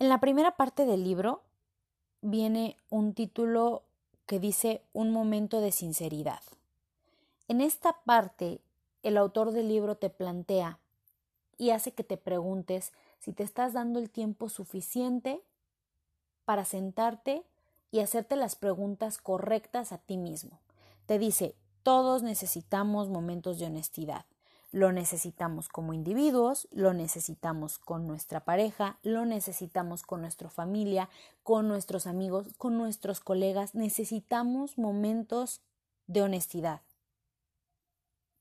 En la primera parte del libro viene un título que dice Un momento de sinceridad. En esta parte, el autor del libro te plantea y hace que te preguntes si te estás dando el tiempo suficiente para sentarte y hacerte las preguntas correctas a ti mismo. Te dice, todos necesitamos momentos de honestidad. Lo necesitamos como individuos, lo necesitamos con nuestra pareja, lo necesitamos con nuestra familia, con nuestros amigos, con nuestros colegas. Necesitamos momentos de honestidad.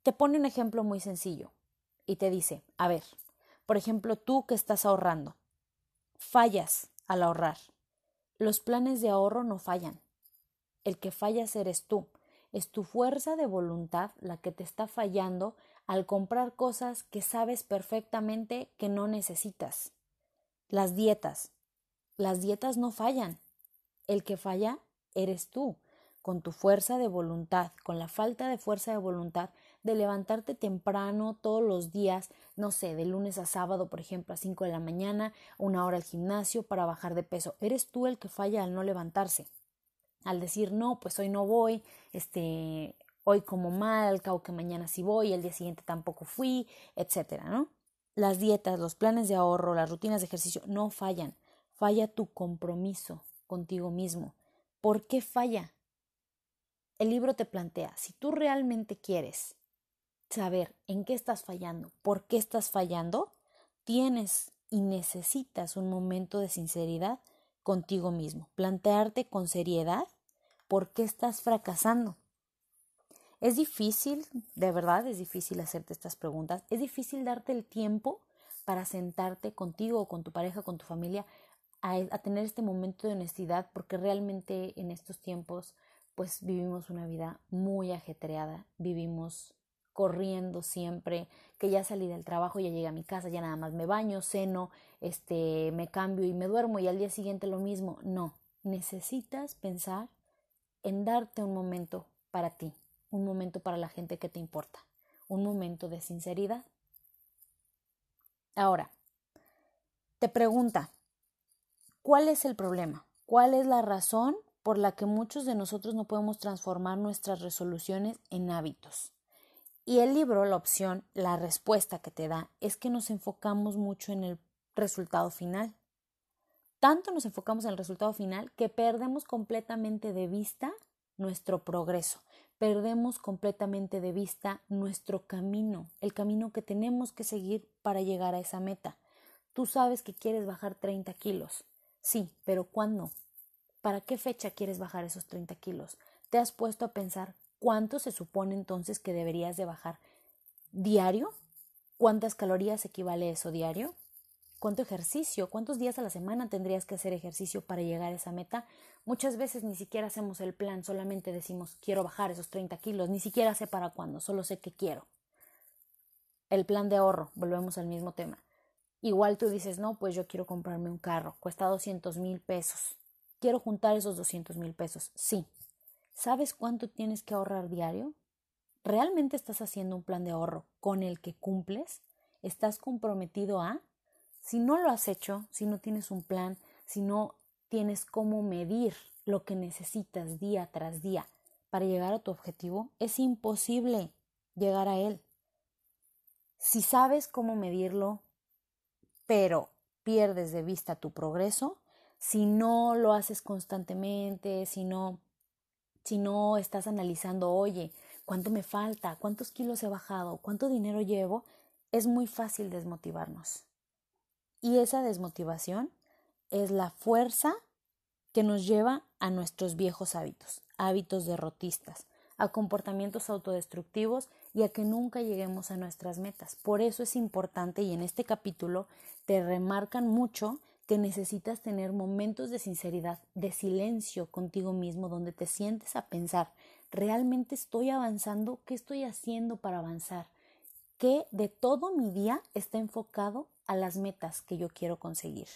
Te pone un ejemplo muy sencillo y te dice, a ver, por ejemplo, tú que estás ahorrando, fallas al ahorrar. Los planes de ahorro no fallan. El que fallas eres tú. Es tu fuerza de voluntad la que te está fallando al comprar cosas que sabes perfectamente que no necesitas. Las dietas. Las dietas no fallan. El que falla eres tú, con tu fuerza de voluntad, con la falta de fuerza de voluntad de levantarte temprano todos los días, no sé, de lunes a sábado, por ejemplo, a 5 de la mañana, una hora al gimnasio para bajar de peso. Eres tú el que falla al no levantarse. Al decir, no, pues hoy no voy, este, hoy como mal, cabo que mañana sí voy, el día siguiente tampoco fui, etcétera, ¿no? Las dietas, los planes de ahorro, las rutinas de ejercicio no fallan. Falla tu compromiso contigo mismo. ¿Por qué falla? El libro te plantea, si tú realmente quieres saber en qué estás fallando, por qué estás fallando, tienes y necesitas un momento de sinceridad contigo mismo. Plantearte con seriedad por qué estás fracasando. Es difícil, de verdad es difícil hacerte estas preguntas, es difícil darte el tiempo para sentarte contigo o con tu pareja, con tu familia, a, a, tener este momento de honestidad, porque realmente en estos tiempos pues vivimos una vida muy ajetreada, vivimos corriendo siempre, que ya salí del trabajo, ya llegué a mi casa, ya nada más me baño, ceno, este, me cambio y me duermo y al día siguiente lo mismo. No, necesitas pensar en darte un momento para ti, un momento para la gente que te importa, un momento de sinceridad. Ahora, te pregunta, ¿cuál es el problema? ¿Cuál es la razón por la que muchos de nosotros no podemos transformar nuestras resoluciones en hábitos? Y el libro, la opción, la respuesta que te da es que nos enfocamos mucho en el resultado final. Tanto nos enfocamos en el resultado final que perdemos completamente de vista nuestro progreso, perdemos completamente de vista nuestro camino, el camino que tenemos que seguir para llegar a esa meta. Tú sabes que quieres bajar 30 kilos. Sí, pero ¿cuándo? ¿Para qué fecha quieres bajar esos 30 kilos? ¿Te has puesto a pensar cuánto se supone entonces que deberías de bajar diario? ¿Cuántas calorías equivale eso diario? ¿Cuánto ejercicio? ¿Cuántos días a la semana tendrías que hacer ejercicio para llegar a esa meta? Muchas veces ni siquiera hacemos el plan, solamente decimos quiero bajar esos 30 kilos, ni siquiera sé para cuándo, solo sé que quiero. El plan de ahorro, volvemos al mismo tema. Igual tú dices, no, pues yo quiero comprarme un carro, cuesta 200 mil pesos. Quiero juntar esos 200 mil pesos. Sí. ¿Sabes cuánto tienes que ahorrar diario? ¿Realmente estás haciendo un plan de ahorro con el que cumples? ¿Estás comprometido a? Si no lo has hecho, si no tienes un plan, si no tienes cómo medir lo que necesitas día tras día para llegar a tu objetivo, es imposible llegar a él. Si sabes cómo medirlo, pero pierdes de vista tu progreso, si no lo haces constantemente, si no, si no estás analizando, oye, ¿cuánto me falta? ¿Cuántos kilos he bajado? ¿Cuánto dinero llevo? Es muy fácil desmotivarnos. Y esa desmotivación es la fuerza que nos lleva a nuestros viejos hábitos, hábitos derrotistas, a comportamientos autodestructivos y a que nunca lleguemos a nuestras metas. Por eso es importante y en este capítulo te remarcan mucho que necesitas tener momentos de sinceridad, de silencio contigo mismo, donde te sientes a pensar, ¿realmente estoy avanzando? ¿Qué estoy haciendo para avanzar? ¿Qué de todo mi día está enfocado a las metas que yo quiero conseguir?